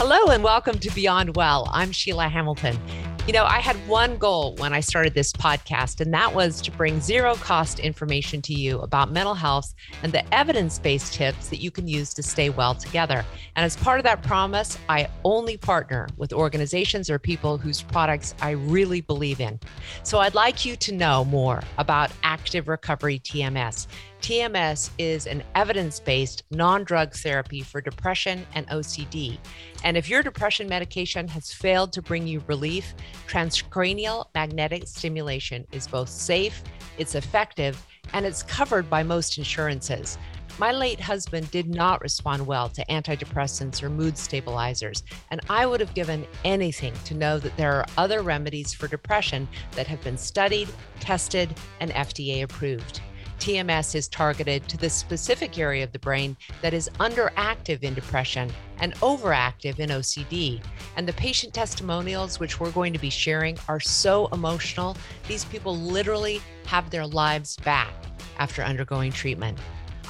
Hello and welcome to Beyond Well. I'm Sheila Hamilton. You know, I had one goal when I started this podcast, and that was to bring zero cost information to you about mental health and the evidence based tips that you can use to stay well together. And as part of that promise, I only partner with organizations or people whose products I really believe in. So I'd like you to know more about Active Recovery TMS. TMS is an evidence based non drug therapy for depression and OCD. And if your depression medication has failed to bring you relief, transcranial magnetic stimulation is both safe, it's effective, and it's covered by most insurances. My late husband did not respond well to antidepressants or mood stabilizers, and I would have given anything to know that there are other remedies for depression that have been studied, tested, and FDA approved. TMS is targeted to the specific area of the brain that is underactive in depression and overactive in OCD. And the patient testimonials, which we're going to be sharing, are so emotional. These people literally have their lives back after undergoing treatment.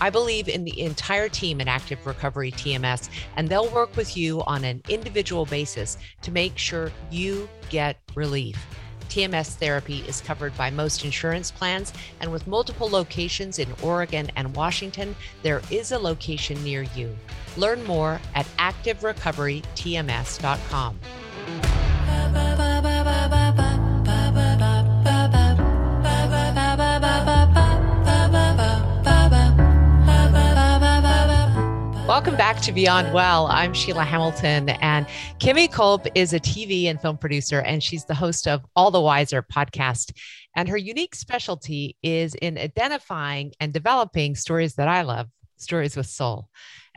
I believe in the entire team at Active Recovery TMS, and they'll work with you on an individual basis to make sure you get relief. TMS therapy is covered by most insurance plans, and with multiple locations in Oregon and Washington, there is a location near you. Learn more at activerecoverytms.com. Welcome back to Beyond Well. I'm Sheila Hamilton, and Kimi Culp is a TV and film producer, and she's the host of All the Wiser podcast. And her unique specialty is in identifying and developing stories that I love, stories with soul.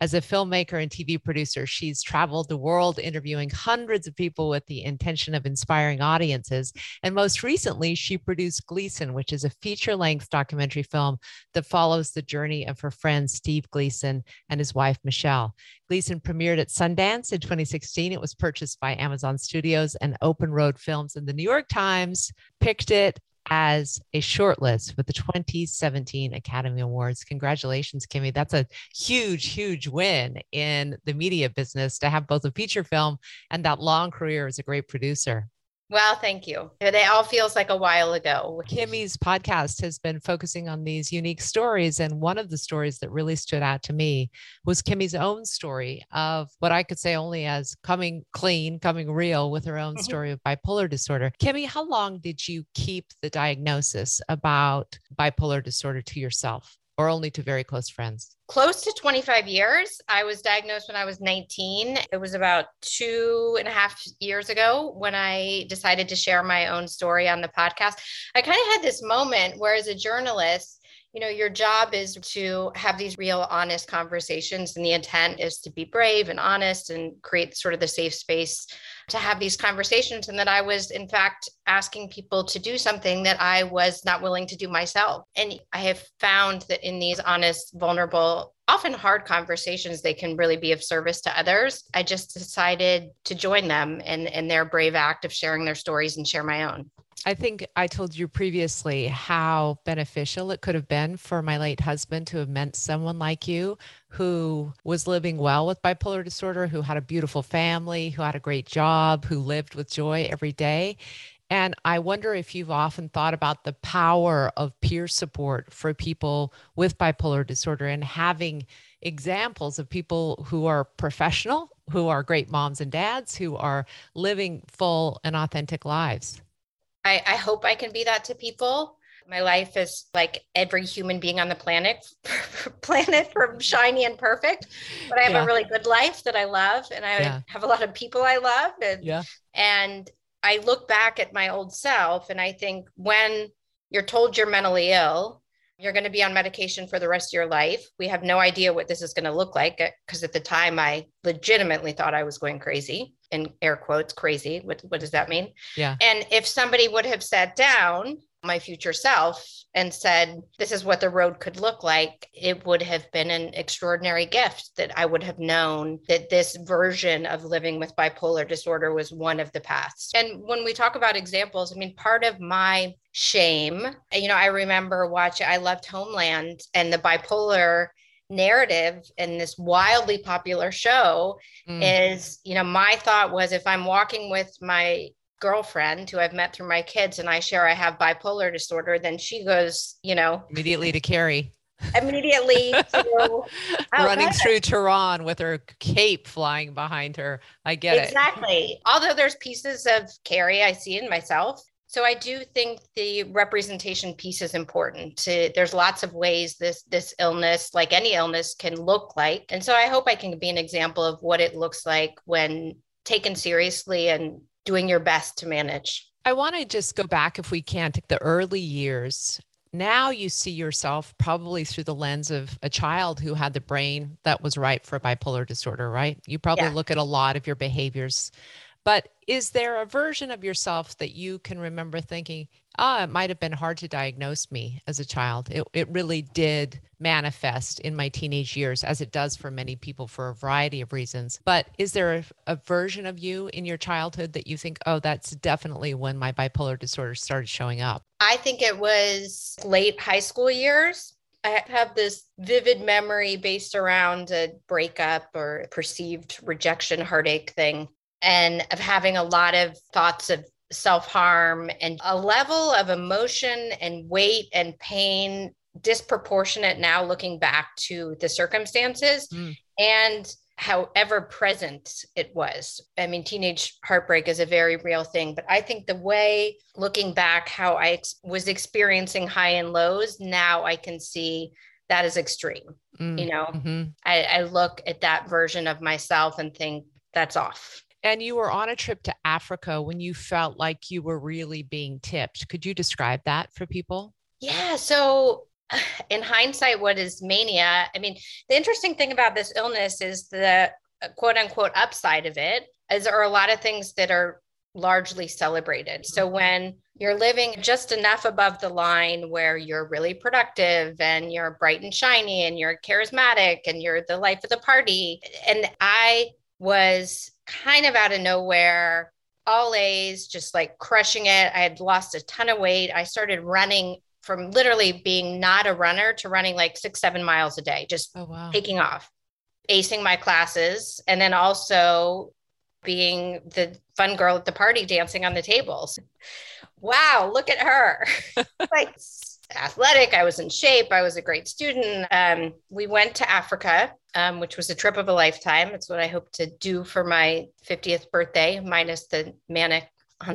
As a filmmaker and TV producer, she's traveled the world interviewing hundreds of people with the intention of inspiring audiences. And most recently, she produced Gleason, which is a feature length documentary film that follows the journey of her friend Steve Gleason and his wife Michelle. Gleason premiered at Sundance in 2016. It was purchased by Amazon Studios and Open Road Films, and the New York Times picked it as a shortlist with the 2017 Academy Awards. Congratulations, Kimi. That's a huge, huge win in the media business to have both a feature film and that long career as a great producer. Well, thank you. It all feels like a while ago. Kimi's podcast has been focusing on these unique stories. And one of the stories that really stood out to me was Kimi's own story of what I could say only as coming clean, coming real with her own mm-hmm. story of bipolar disorder. Kimi, how long did you keep the diagnosis about bipolar disorder to yourself? Or only to very close friends? Close to 25 years. I was diagnosed when I was 19. It was about two and a half years ago when I decided to share my own story on the podcast. I kind of had this moment where, as a journalist, you know your job is to have these real honest conversations and the intent is to be brave and honest and create sort of the safe space to have these conversations and that i was in fact asking people to do something that i was not willing to do myself. And i have found that in these honest vulnerable often hard conversations they can really be of service to others. I just decided to join them in, in their brave act of sharing their stories and share my own I think I told you previously how beneficial it could have been for my late husband to have met someone like you who was living well with bipolar disorder, who had a beautiful family, who had a great job, who lived with joy every day. And I wonder if you've often thought about the power of peer support for people with bipolar disorder and having examples of people who are professional, who are great moms and dads, who are living full and authentic lives. I, I hope I can be that to people. My life is like every human being on the planet, planet from shiny and perfect. But I have yeah. a really good life that I love, and I yeah. have a lot of people I love. And, yeah. and I look back at my old self, and I think when you're told you're mentally ill, you're going to be on medication for the rest of your life. We have no idea what this is going to look like because at the time I legitimately thought I was going crazy in air quotes crazy. What, what does that mean? Yeah. And if somebody would have sat down, my future self, and said, This is what the road could look like, it would have been an extraordinary gift that I would have known that this version of living with bipolar disorder was one of the paths. And when we talk about examples, I mean, part of my shame, you know, I remember watching, I loved Homeland and the bipolar narrative in this wildly popular show mm. is, you know, my thought was if I'm walking with my girlfriend who I've met through my kids and I share I have bipolar disorder, then she goes, you know, immediately to Carrie. Immediately to, running through Tehran with her cape flying behind her. I get exactly. it. Exactly. Although there's pieces of Carrie I see in myself. So I do think the representation piece is important. To, there's lots of ways this this illness, like any illness, can look like, and so I hope I can be an example of what it looks like when taken seriously and doing your best to manage. I want to just go back, if we can, to the early years. Now you see yourself probably through the lens of a child who had the brain that was right for bipolar disorder, right? You probably yeah. look at a lot of your behaviors but is there a version of yourself that you can remember thinking, ah, oh, it might have been hard to diagnose me as a child? It, it really did manifest in my teenage years, as it does for many people for a variety of reasons. But is there a, a version of you in your childhood that you think, oh, that's definitely when my bipolar disorder started showing up? I think it was late high school years. I have this vivid memory based around a breakup or perceived rejection heartache thing and of having a lot of thoughts of self harm and a level of emotion and weight and pain disproportionate now looking back to the circumstances mm. and however present it was. I mean, teenage heartbreak is a very real thing, but I think the way looking back, how I ex- was experiencing high and lows, now I can see that is extreme. Mm. You know, mm-hmm. I, I look at that version of myself and think that's off. And you were on a trip to Africa when you felt like you were really being tipped. Could you describe that for people? Yeah. So, in hindsight, what is mania? I mean, the interesting thing about this illness is the uh, quote unquote upside of it is there are a lot of things that are largely celebrated. So, mm-hmm. when you're living just enough above the line where you're really productive and you're bright and shiny and you're charismatic and you're the life of the party. And I was kind of out of nowhere, all A's, just like crushing it. I had lost a ton of weight. I started running from literally being not a runner to running like six, seven miles a day, just oh, wow. taking off, acing my classes, and then also being the fun girl at the party dancing on the tables. Wow, look at her. like athletic. I was in shape. I was a great student. Um, we went to Africa, um, which was a trip of a lifetime. It's what I hope to do for my 50th birthday, minus the manic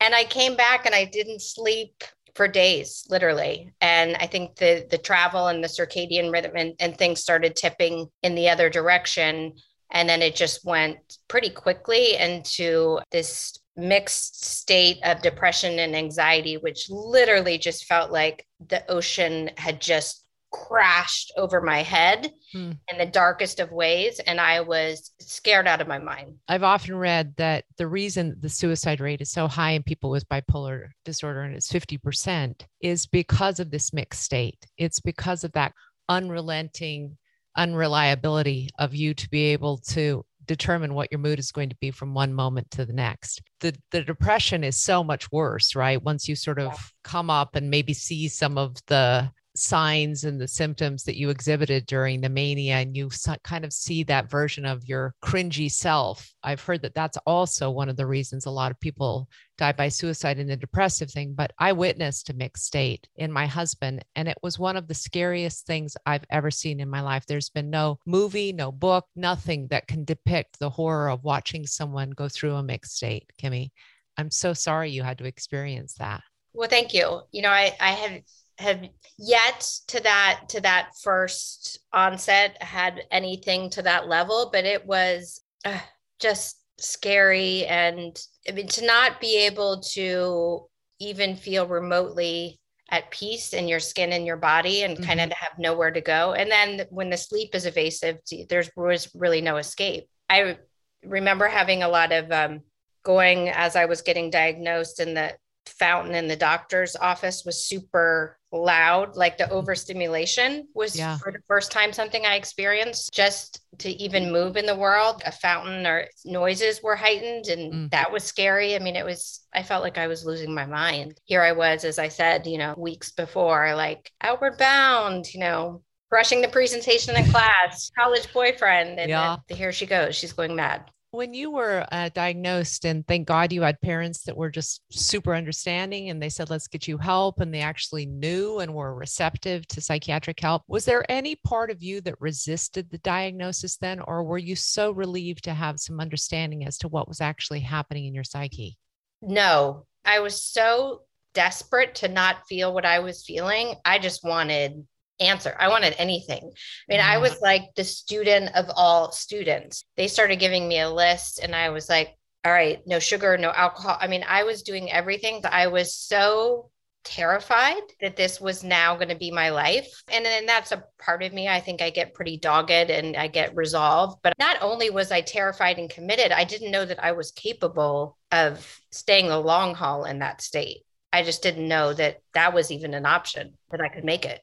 and I came back and I didn't sleep for days, literally. And I think the the travel and the circadian rhythm and, and things started tipping in the other direction. And then it just went pretty quickly into this mixed state of depression and anxiety, which literally just felt like the ocean had just crashed over my head hmm. in the darkest of ways. And I was scared out of my mind. I've often read that the reason the suicide rate is so high in people with bipolar disorder, and it's 50%, is because of this mixed state. It's because of that unrelenting unreliability of you to be able to determine what your mood is going to be from one moment to the next. The the depression is so much worse, right? Once you sort of come up and maybe see some of the signs and the symptoms that you exhibited during the mania and you kind of see that version of your cringy self i've heard that that's also one of the reasons a lot of people die by suicide in the depressive thing but i witnessed a mixed state in my husband and it was one of the scariest things i've ever seen in my life. There's been no movie no book nothing that can depict the horror of watching someone go through a mixed state kimi. I'm so sorry you had to experience that. Well thank you. You know i i had have yet to that to that first onset had anything to that level but it was uh, just scary. And i mean to not be able to even feel remotely at peace in your skin and your body and mm-hmm. kind of have nowhere to go. And then when the sleep is evasive there's was really no escape. I remember having a lot of um, going as i was getting diagnosed and the fountain in the doctor's office was super loud like the overstimulation was yeah. for the first time something i experienced just to even move in the world a fountain or noises were heightened and mm. that was scary i mean it was i felt like i was losing my mind here i was as i said you know weeks before like outward bound you know rushing the presentation in class, college boyfriend. And Yeah. here she goes. She's going mad. When you were uh, diagnosed, and thank God you had parents that were just super understanding and they said, let's get you help, and they actually knew and were receptive to psychiatric help, was there any part of you that resisted the diagnosis then, or were you so relieved to have some understanding as to what was actually happening in your psyche? No, I was so desperate to not feel what I was feeling. I just wanted answer. I wanted anything. I mean, I was like the student of all students. They started giving me a list and I was like, all right, no sugar, no alcohol. I mean, I was doing everything. but I was so terrified that this was now going to be my life. And then that's a part of me. I think I get pretty dogged and I get resolved. But not only was I terrified and committed, I didn't know that I was capable of staying the long haul in that state. I just didn't know that that was even an option that I could make it.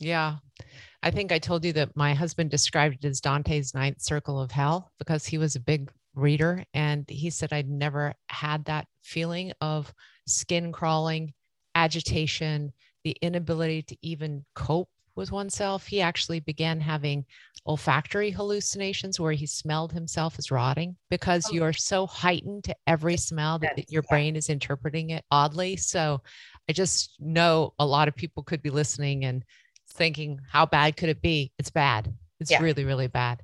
Yeah. I think I told you that my husband described it as Dante's ninth circle of hell because he was a big reader. And he said, I'd never had that feeling of skin crawling, agitation, the inability to even cope with oneself. He actually began having olfactory hallucinations where he smelled himself as rotting because Oh. you're so heightened to every smell that, that your yeah. brain is interpreting it oddly. So I just know a lot of people could be listening and thinking, how bad could it be? It's bad. It's Yeah. really, really bad.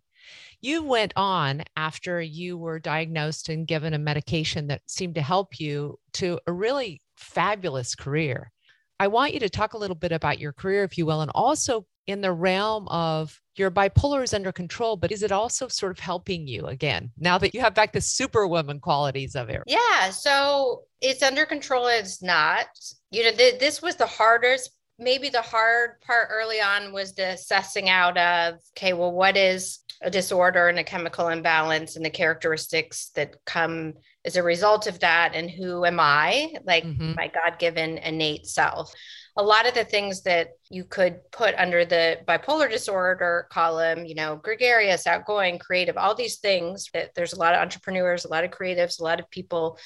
You went on after you were diagnosed and given a medication that seemed to help you to a really fabulous career. I want you to talk a little bit about your career, if you will, and also in the realm of your bipolar is under control, but is it also sort of helping you again now that you have back the superwoman qualities of it? Yeah. So it's under control. It's not. You know, th- this was the hardest. Maybe the hard part early on was the assessing out of, okay, well, what is a disorder and a chemical imbalance and the characteristics that come as a result of that? And who am I? Like Mhm. my God given innate self. A lot of the things that you could put under the bipolar disorder column, you know, gregarious, outgoing, creative, all these things that there's a lot of entrepreneurs, a lot of creatives, a lot of people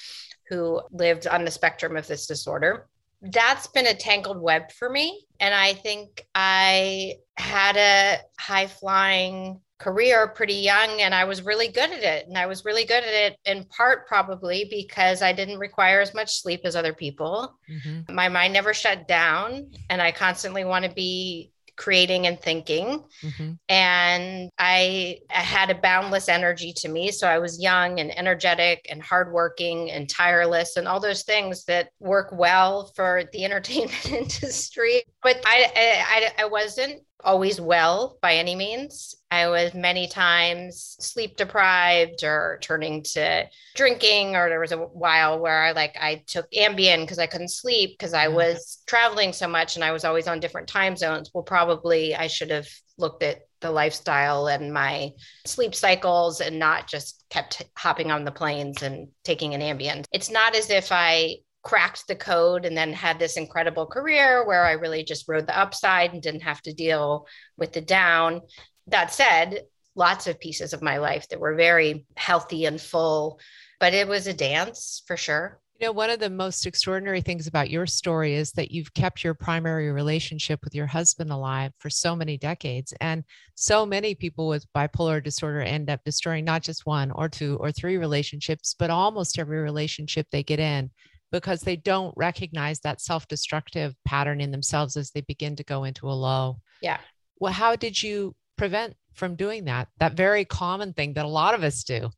who lived on the spectrum of this disorder. That's been a tangled web for me. And I think I had a high flying career pretty young and I was really good at it. And I was really good at it in part probably because I didn't require as much sleep as other people. Mhm. My mind never shut down and I constantly want to be creating and thinking Mhm. and I had a boundless energy to me. So I was young and energetic and hardworking and tireless and all those things that work well for the entertainment industry. But I, I, I wasn't always well by any means. I was many times sleep deprived or turning to drinking, or there was a while where I like I took Ambien because I couldn't sleep because I Mhm. was traveling so much and I was always on different time zones. Well, probably I should have looked at the lifestyle and my sleep cycles and not just kept hopping on the planes and taking an Ambien. It's not as if I cracked the code and then had this incredible career where I really just rode the upside and didn't have to deal with the down. That said, lots of pieces of my life that were very healthy and full, but it was a dance for sure. You know, one of the most extraordinary things about your story is that you've kept your primary relationship with your husband alive for so many decades. And so many people with bipolar disorder end up destroying not just one or two or three relationships, but almost every relationship they get in because they don't recognize that self destructive pattern in themselves as they begin to go into a low. Yeah. Well, how did you prevent from doing that? That very common thing that a lot of us do.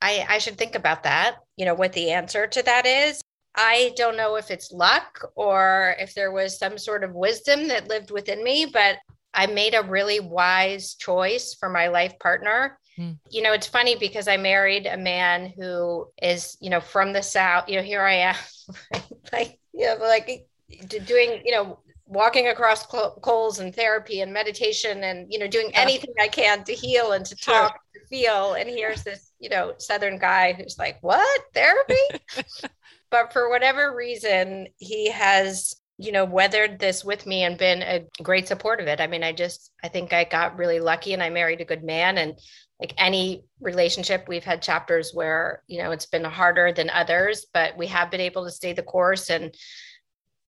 I, I should think about that, you know, what the answer to that is. I don't know if it's luck or if there was some sort of wisdom that lived within me, but I made a really wise choice for my life partner. Hmm. You know, it's funny because I married a man who is, you know, from the South. You know, here I am, like, you know, like doing, you know, walking across coals and therapy and meditation and, you know, doing anything I can to heal and to Sure. talk, to feel. And here's this, you know, Southern guy who's like, what? Therapy? but for whatever reason, he has you know weathered this with me and been a great support of it i mean i just i think i got really lucky and i married a good man and like any relationship we've had chapters where you know it's been harder than others but we have been able to stay the course. And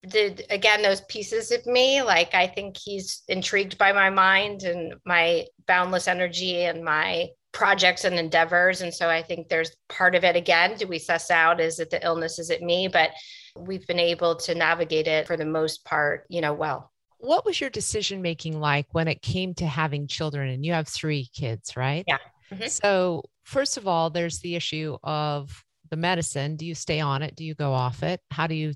the again those pieces of me like i think he's intrigued by my mind and my boundless energy and my projects and endeavors. And so i think there's part of it again do we suss out is it the illness is it me? But we've been able to navigate it for the most part you know well what was your decision making like when it came to having children? And you have three kids right? Yeah. Mm-hmm. so first of all there's the issue of the medicine. Do you stay on it? Do you go off it? How do you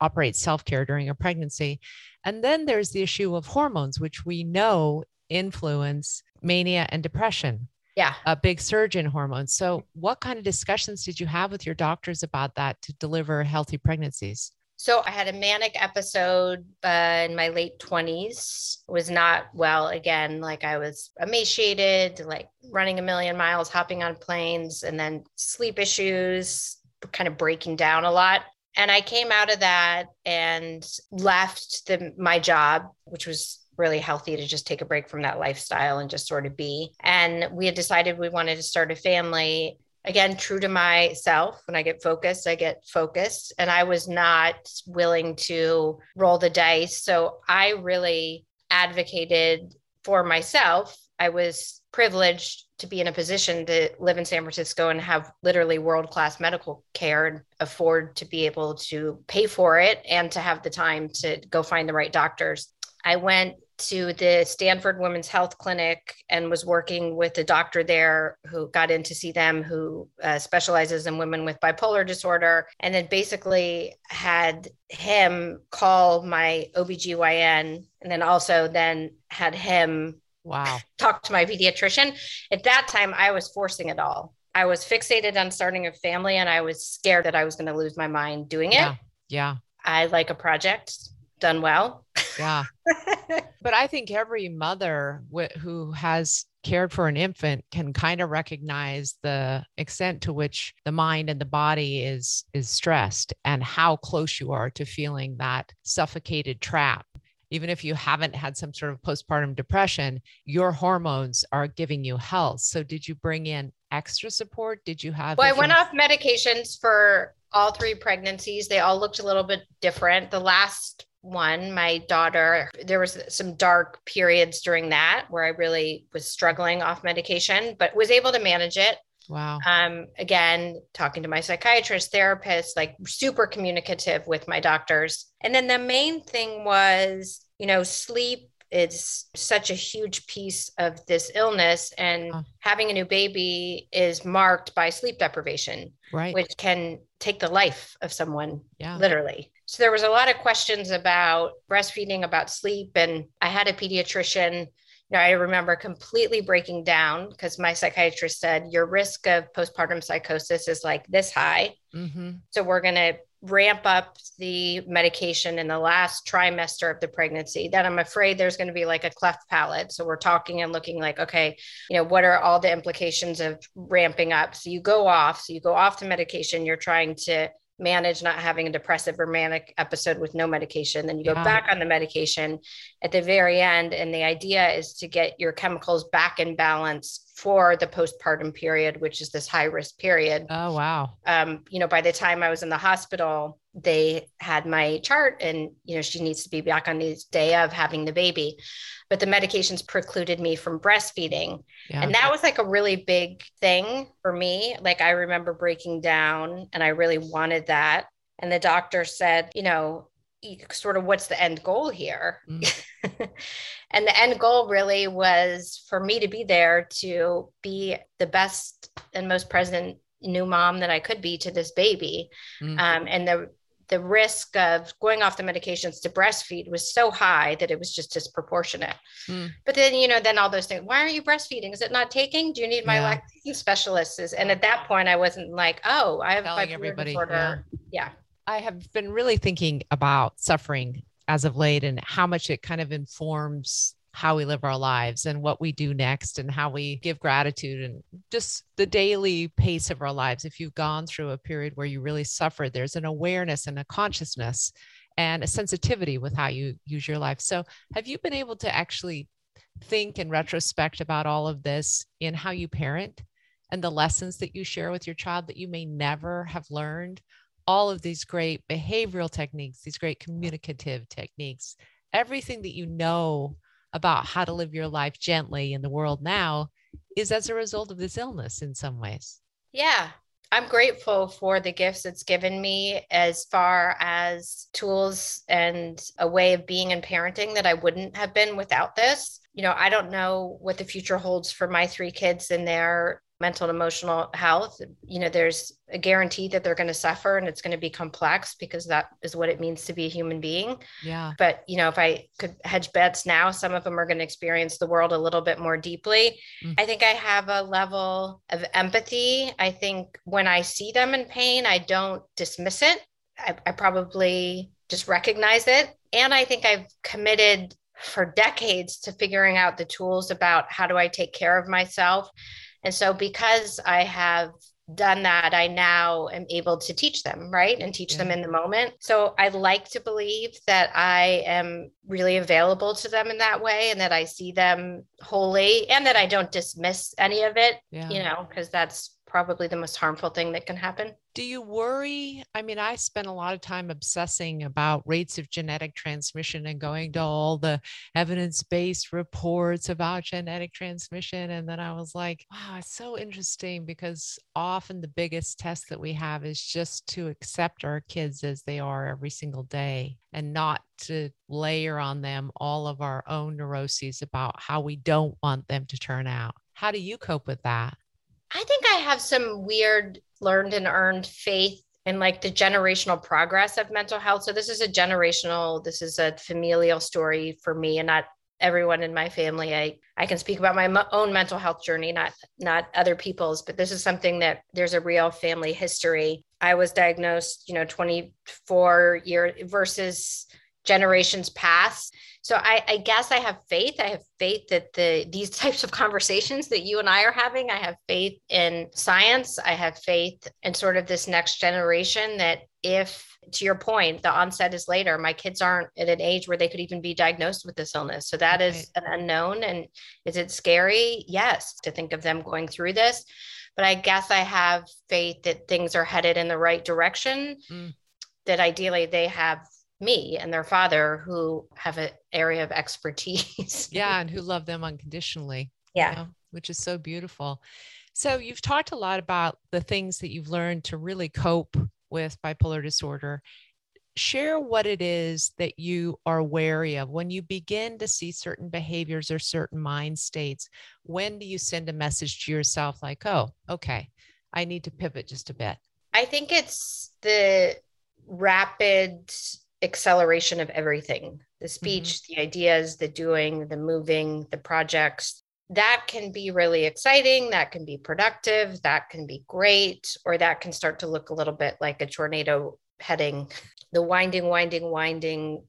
operate self-care during a pregnancy? And then there's the issue of hormones which we know influence mania and depression yeah. a big surge in hormones. So what kind of discussions did you have with your doctors about that to deliver healthy pregnancies so I had a manic episode uh, in my late 20s. Was not well again. Like I was emaciated, like running a million miles, hopping on planes, and then sleep issues, kind of breaking down a lot. And I came out of that and left the, my job, which was really healthy to just take a break from that lifestyle and just sort of be. And we had decided we wanted to start a family again true to myself when i get focused i get focused and i was not willing to roll the dice. So i really advocated for myself. I was privileged to be in a position to live in san francisco and have literally world class medical care and afford to be able to pay for it and to have the time to go find the right doctors. I went to the Stanford Women's Health Clinic and was working with a doctor there who got in to see them, who uh, specializes in women with bipolar disorder. And then basically had him call my OBGYN and then also then had him wow talk to my pediatrician. At that time, I was forcing it all. I was fixated on starting a family and I was scared that I was going to lose my mind doing it. Yeah. yeah. I like a project done well. Yeah. but I think every mother wh- who has cared for an infant can kind of recognize the extent to which the mind and the body is is stressed and how close you are to feeling that suffocated trap. Even if you haven't had some sort of postpartum depression your hormones are giving you health. So did you bring in extra support? Did you have well i went off medications for all three pregnancies. They all looked a little bit different. The last one, my daughter, there was some dark periods during that where I really was struggling off medication, but was able to manage it. Wow. Um, again, talking to my psychiatrist, therapist, like super communicative with my doctors. And then the main thing was, you know, sleep is such a huge piece of this illness and having a new baby is marked by sleep deprivation right which can take the life of someone yeah. literally so there was a lot of questions about breastfeeding, about sleep, and I had a pediatrician. You know, I remember completely breaking down because my psychiatrist said your risk of postpartum psychosis is like this high. Mm-hmm. So we're going to ramp up the medication in the last trimester of the pregnancy then i'm afraid there's going to be like a cleft palate so we're talking and looking like okay you know what are all the implications of ramping up so you go off so you go off the medication you're trying to manage not having a depressive or manic episode with no medication. Then you go yeah. back on the medication at the very end. And the idea is to get your chemicals back in balance for the postpartum period, which is this high risk period. Oh, wow. Um, you know, by the time I was in the hospital, they had my chart and, you know, she needs to be back on the day of having the baby but the medications precluded me from breastfeeding. Yeah. And that was like a really big thing for me. Like I remember breaking down and I really wanted that. And the doctor said, you know, sort of what's the end goal here? Mm. and the end goal really was for me to be there to be the best and most present new mom that I could be to this baby. Mm. Um, and the the risk of going off the medications to breastfeed was so high that it was just disproportionate. Mm. But then, you know, then all those things, why aren't you breastfeeding? Is it not taking? Do you need my yeah. lactation specialists? And at that point, I wasn't like, oh, I have Telling everybody. Disorder. Yeah. yeah. I have been really thinking about suffering as of late and how much it kind of informs how we live our lives and what we do next and how we give gratitude and just the daily pace of our lives. If you've gone through a period where you really suffered, there's an awareness and a consciousness and a sensitivity with how you use your life. So, have you been able to actually think in retrospect about all of this in how you parent and the lessons that you share with your child that you may never have learned all of these great behavioral techniques, these great communicative techniques, everything that you know about how to live your life gently in the world now is as a result of this illness in some ways. Yeah. I'm grateful for the gifts it's given me as far as tools and a way of being and parenting that I wouldn't have been without this. You know, I don't know what the future holds for my three kids and their mental and emotional health you know there's a guarantee that they're going to suffer and it's going to be complex because that is what it means to be a human being. Yeah. But you know if i could hedge bets now some of them are going to experience the world a little bit more deeply. Mm. i think i have a level of empathy. I think when i see them in pain i don't dismiss it. I, I probably just recognize it. And i think i've committed for decades to figuring out the tools about how do I take care of myself and so, because I have done that, I now am able to teach them, right? And teach yeah. them in the moment. So, I like to believe that I am really available to them in that way and that I see them wholly and that I don't dismiss any of it, yeah. you know, because that's probably the most harmful thing that can happen. Do you worry? I mean, I spent a lot of time obsessing about rates of genetic transmission and going to all the evidence based reports about genetic transmission. And then I was like, wow, it's so interesting because often the biggest test that we have is just to accept our kids as they are every single day and not to layer on them all of our own neuroses about how we don't want them to turn out. How do you cope with that? I think I have some weird learned and earned faith in like the generational progress of mental health. So this is a generational, this is a familial story for me and not everyone in my family. I I can speak about my own mental health journey, not not other people's, but this is something that there's a real family history. I was diagnosed, you know, 24 year versus generations past so I, I, guess i have faith. I have faith that the these types of conversations that you and i are having i have faith in science. I have faith in sort of this next generation that if to your point the onset is later. My kids aren't at an age where they could even be diagnosed with this illness. So that is an unknown. And is it scary? Yes to think of them going through this. But i guess i have faith that things are headed in the right direction mm. that ideally they have me and their father who have an area of expertise. yeah, and who love them unconditionally. Yeah. You know, which is so beautiful. So you've talked a lot about the things that you've learned to really cope with bipolar disorder. Share what it is that you are wary of when you begin to see certain behaviors or certain mind states. When do you send a message to yourself like, oh, okay, I need to pivot just a bit? I think it's the rapid acceleration of everything the mm-hmm. speech, mm-hmm. the ideas, the doing, the moving, the projects. That can be really exciting. That can be productive. That can be great. Or that can start to look a little bit like a tornado heading, the winding, winding, winding,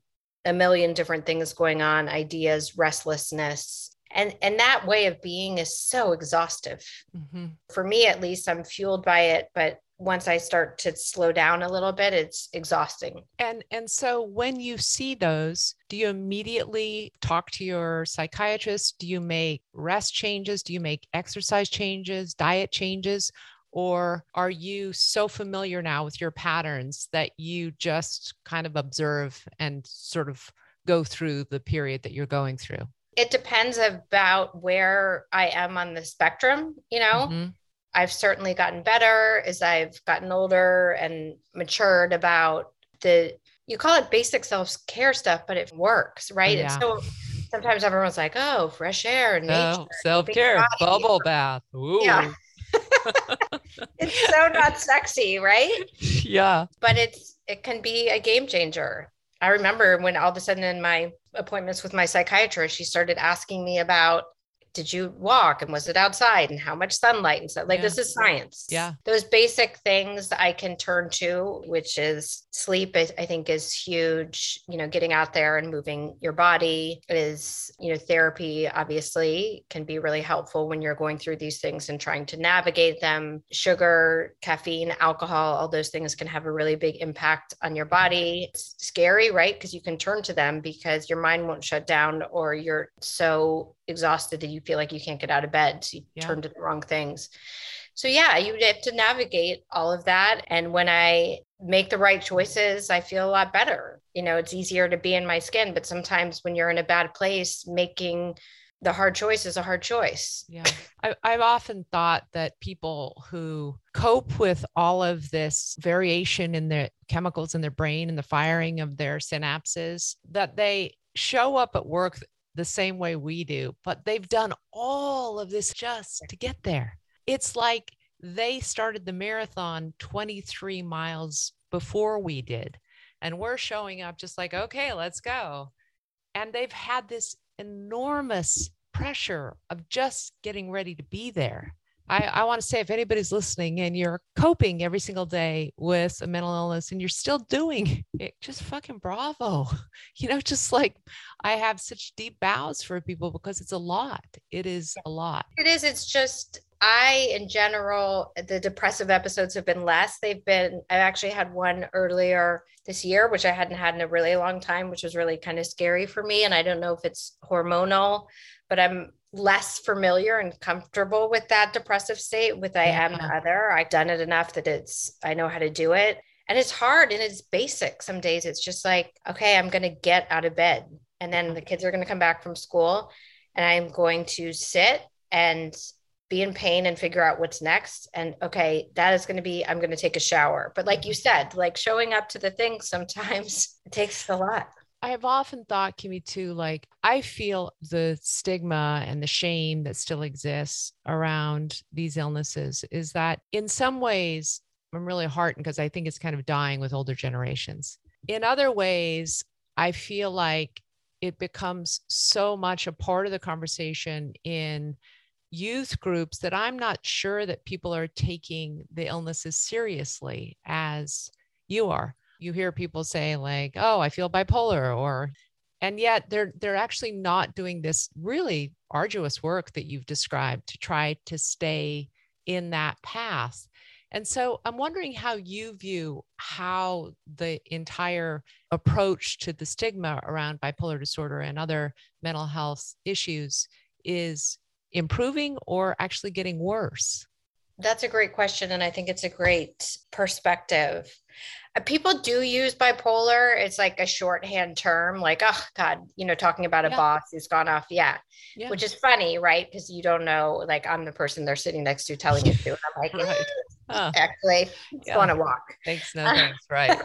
a million different things going on, ideas, restlessness. And, and that way of being is so exhaustive. Mm-hmm. For me, at least, I'm fueled by it, but once I start to slow down a little bit, it's exhausting. And and so when you see those, do you immediately talk to your psychiatrist? Do you make rest changes? Do you make exercise changes, diet changes? Or are you so familiar now with your patterns that you just kind of observe and sort of go through the period that you're going through? It depends about where I am on the spectrum, you know. Mm-hmm I've certainly gotten better as I've gotten older and matured about the you call it basic self-care stuff, but it works, right? Yeah. And so sometimes everyone's like, oh, fresh air and oh, self-care, bubble bath. Ooh. Yeah. it's so not sexy, right? Yeah. But it's it can be a game changer. I remember when all of a sudden in my appointments with my psychiatrist, she started asking me about did you walk and was it outside and how much sunlight and stuff like yeah. this is science. Yeah. Those basic things i can turn to which is sleep i think is huge you know getting out there and moving your body is you know therapy obviously can be really helpful when you're going through these things and trying to navigate them. Sugar caffeine alcohol all those things can have a really big impact on your body. It's scary right? Because you can turn to them because your mind won't shut down or you're so exhausted that you feel like you can't get out of bed. So you yeah. turn to the wrong things. So, yeah, you have to navigate all of that. And when I make the right choices, I feel a lot better. You know, it's easier to be in my skin, but sometimes when you're in a bad place, making the hard choice is a hard choice. Yeah. I, I've often thought that people who cope with all of this variation in the chemicals in their brain and the firing of their synapses, that they show up at work the same way we do, but they've done all of this just to get there. It's like they started the marathon 23 miles before we did. And we're showing up just like, okay, let's go. And they've had this enormous pressure of just getting ready to be there. I, I want to say if anybody's listening and you're coping every single day with a mental illness and you're still doing it, just fucking bravo. You know, just like I have such deep bows for people because it's a lot. It is a lot. It is. It's just, I, in general, the depressive episodes have been less. They've been, I actually had one earlier this year, which I hadn't had in a really long time, which was really kind of scary for me. And I don't know if it's hormonal, but I'm less familiar and comfortable with that depressive state with I am the other. I've done it enough that it's I know how to do it. And it's hard and it's basic. Some days it's just like, okay, I'm gonna get out of bed. And then the kids are gonna come back from school and I'm going to sit and be in pain and figure out what's next. And okay, that is going to be, I'm going to take a shower. But like you mm-hmm. said, like showing up to the thing sometimes it takes a lot. I have often thought, Kimi, too, like I feel the stigma and the shame that still exists around these illnesses is that in some ways, I'm really heartened because I think it's kind of dying with older generations. In other ways, I feel like it becomes so much a part of the conversation in youth groups that I'm not sure that people are taking the illnesses seriously as you are you hear people say like oh i feel bipolar or and yet they're they're actually not doing this really arduous work that you've described to try to stay in that path and so i'm wondering how you view how the entire approach to the stigma around bipolar disorder and other mental health issues is improving or actually getting worse that's a great question. And I think it's a great perspective. Uh, people do use bipolar. It's like a shorthand term, like, oh, God, you know, talking about a yeah. boss who's gone off. Yeah. yeah. Which is funny, right? Because you don't know, like, I'm the person they're sitting next to telling you to. And I'm like, right. oh. actually, yeah. want to walk. Thanks. No thanks. Right.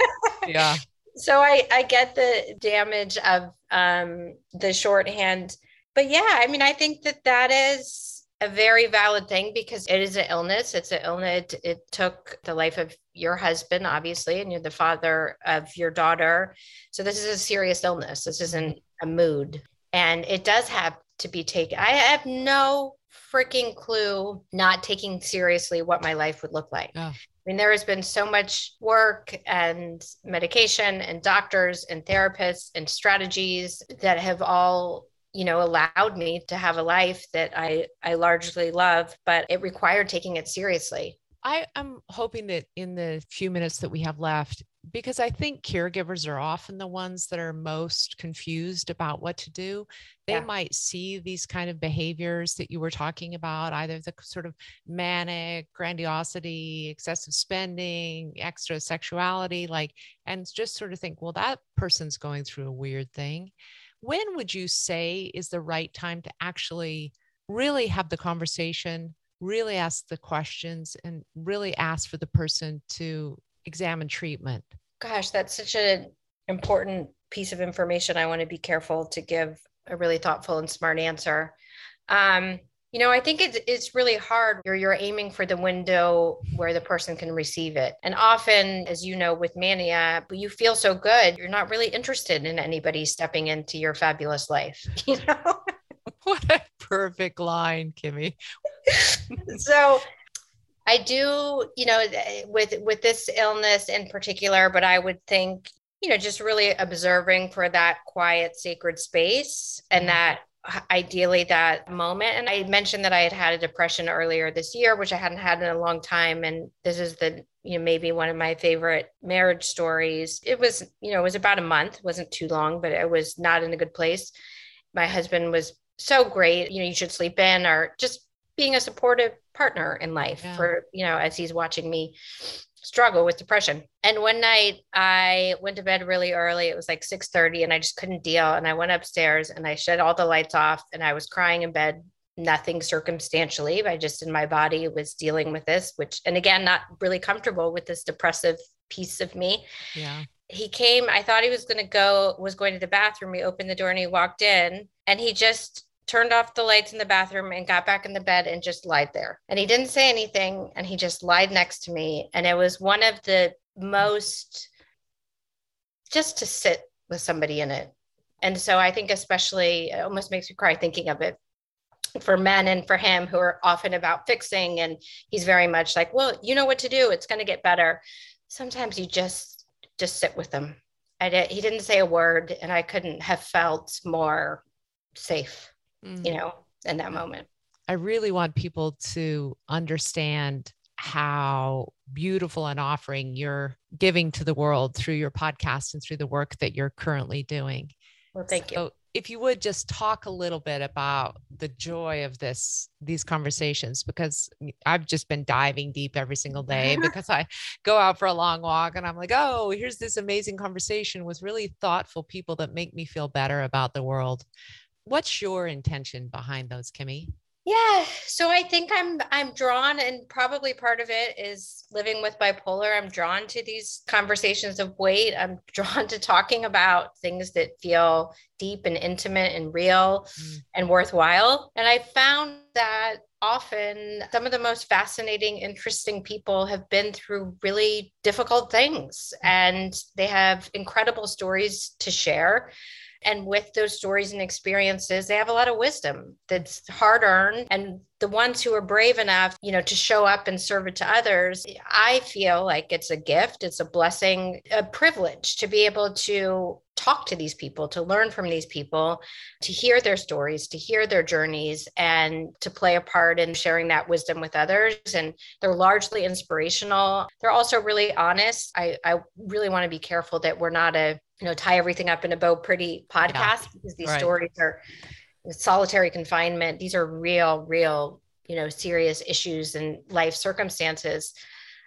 yeah. So I, I get the damage of um, the shorthand. But yeah, I mean, I think that that is a very valid thing because it is an illness. It's an illness. It, it, took the life of your husband, obviously, and you're the father of your daughter. So this is a serious illness. This isn't a mood. And it does have to be taken. I have no freaking clue not taking seriously what my life would look like. Oh. I mean, there has been so much work and medication and doctors and therapists and strategies that have all you know allowed me to have a life that i i largely love but it required taking it seriously. I am hoping that in the few minutes that we have left because i think caregivers are often the ones that are most confused about what to do. They yeah. might see these kind of behaviors that you were talking about either the sort of manic grandiosity excessive spending extra sexuality like and just sort of think well that person's going through a weird thing when would you say is the right time to actually really have the conversation, really ask the questions, and really ask for the person to examine treatment? Gosh, that's such an important piece of information. I want to be careful to give a really thoughtful and smart answer. Um, you know, I think it's it's really hard. You're you're aiming for the window where the person can receive it. And often, as you know, with mania, you feel so good, you're not really interested in anybody stepping into your fabulous life. You know? what a perfect line, Kimi. so I do, you know, with with this illness in particular, but I would think, you know, just really observing for that quiet, sacred space and mm-hmm. that ideally that moment. And I mentioned that I had had a depression earlier this year, which I hadn't had in a long time. And this is the, you know, maybe one of my favorite marriage stories. It was, you know, it was about a month, it wasn't too long, but I was not in a good place. My husband was so great. You know, you should sleep in or just being a supportive partner in life yeah. for, you know, as he's watching me struggle with depression. And one night I went to bed really early. It was like 6:30 and I just couldn't deal and I went upstairs and I shut all the lights off and I was crying in bed nothing circumstantially I just in my body was dealing with this which and again not really comfortable with this depressive piece of me. Yeah. He came, I thought he was going to go was going to the bathroom. He opened the door and he walked in and he just turned off the lights in the bathroom and got back in the bed and just lied there. And he didn't say anything and he just lied next to me. And it was one of the most just to sit with somebody in it. And so I think, especially, it almost makes me cry thinking of it for men and for him who are often about fixing. And he's very much like, well, you know what to do, it's going to get better. Sometimes you just just sit with them. I did, he didn't say a word, and I couldn't have felt more safe mm-hmm. you know, in that moment. I really want people to understand how beautiful an offering you're giving to the world through your podcast and through the work that you're currently doing. Well, thank so you. If you would just talk a little bit about the joy of this these conversations because I've just been diving deep every single day because I go out for a long walk and I'm like, "Oh, here's this amazing conversation with really thoughtful people that make me feel better about the world." What's your intention behind those, Kimi? Yeah, so I think I'm I'm drawn, and probably part of it is living with bipolar. I'm drawn to these conversations of weight. I'm drawn to talking about things that feel deep and intimate and real mm. and worthwhile. And I found that often some of the most fascinating, interesting people have been through really difficult things, mm. and they have incredible stories to share. And with those stories and experiences, they have a lot of wisdom that's hard earned. And the ones who are brave enough, you know, to show up and serve it to others, I feel like it's a gift, it's a blessing, a privilege to be able to talk to these people, to learn from these people, to hear their stories, to hear their journeys, and to play a part in sharing that wisdom with others. And they're largely inspirational. They're also really honest. I, I really want to be careful that we're not a you know tie everything up in a bow pretty podcast yeah. because these right. stories are solitary confinement these are real real you know serious issues and life circumstances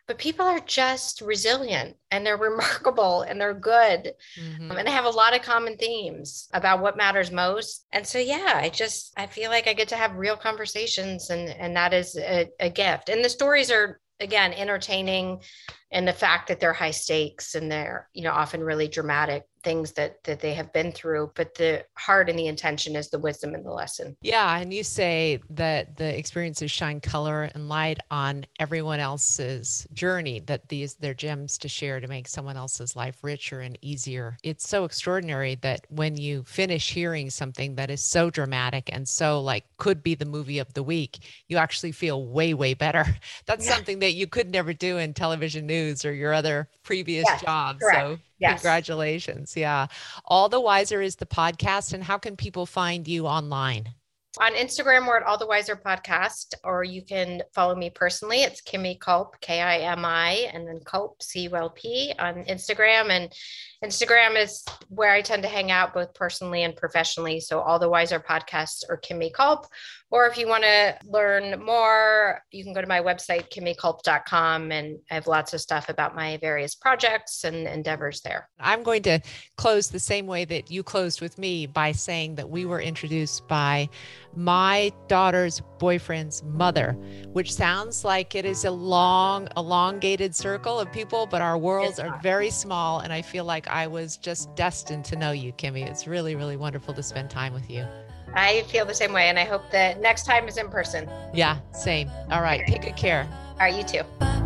but people are just resilient and they're remarkable and they're good mm-hmm. um, and they have a lot of common themes about what matters most and so yeah i just i feel like i get to have real conversations and and that is a, a gift and the stories are again entertaining and the fact that they're high stakes and they're you know often really dramatic things that that they have been through but the heart and the intention is the wisdom and the lesson yeah and you say that the experiences shine color and light on everyone else's journey that these they're gems to share to make someone else's life richer and easier it's so extraordinary that when you finish hearing something that is so dramatic and so like could be the movie of the week you actually feel way way better that's yeah. something that you could never do in television news or your other previous yes, jobs correct. so Yes. Congratulations. Yeah. All the Wiser is the podcast. And how can people find you online? On Instagram, we're at All the Wiser Podcast, or you can follow me personally. It's Kimi Culp, K I M I, and then Culp, C U L P on Instagram. And Instagram is where I tend to hang out both personally and professionally. So all the Wiser podcasts are Kimi Culp. Or if you want to learn more, you can go to my website, kimiculp.com, and I have lots of stuff about my various projects and endeavors there. I'm going to close the same way that you closed with me by saying that we were introduced by my daughter's boyfriend's mother, which sounds like it is a long, elongated circle of people, but our worlds are very small. And I feel like I was just destined to know you, Kimi. It's really, really wonderful to spend time with you. I feel the same way. And I hope that next time is in person. Yeah, same. All right. Take good care. All right. You too.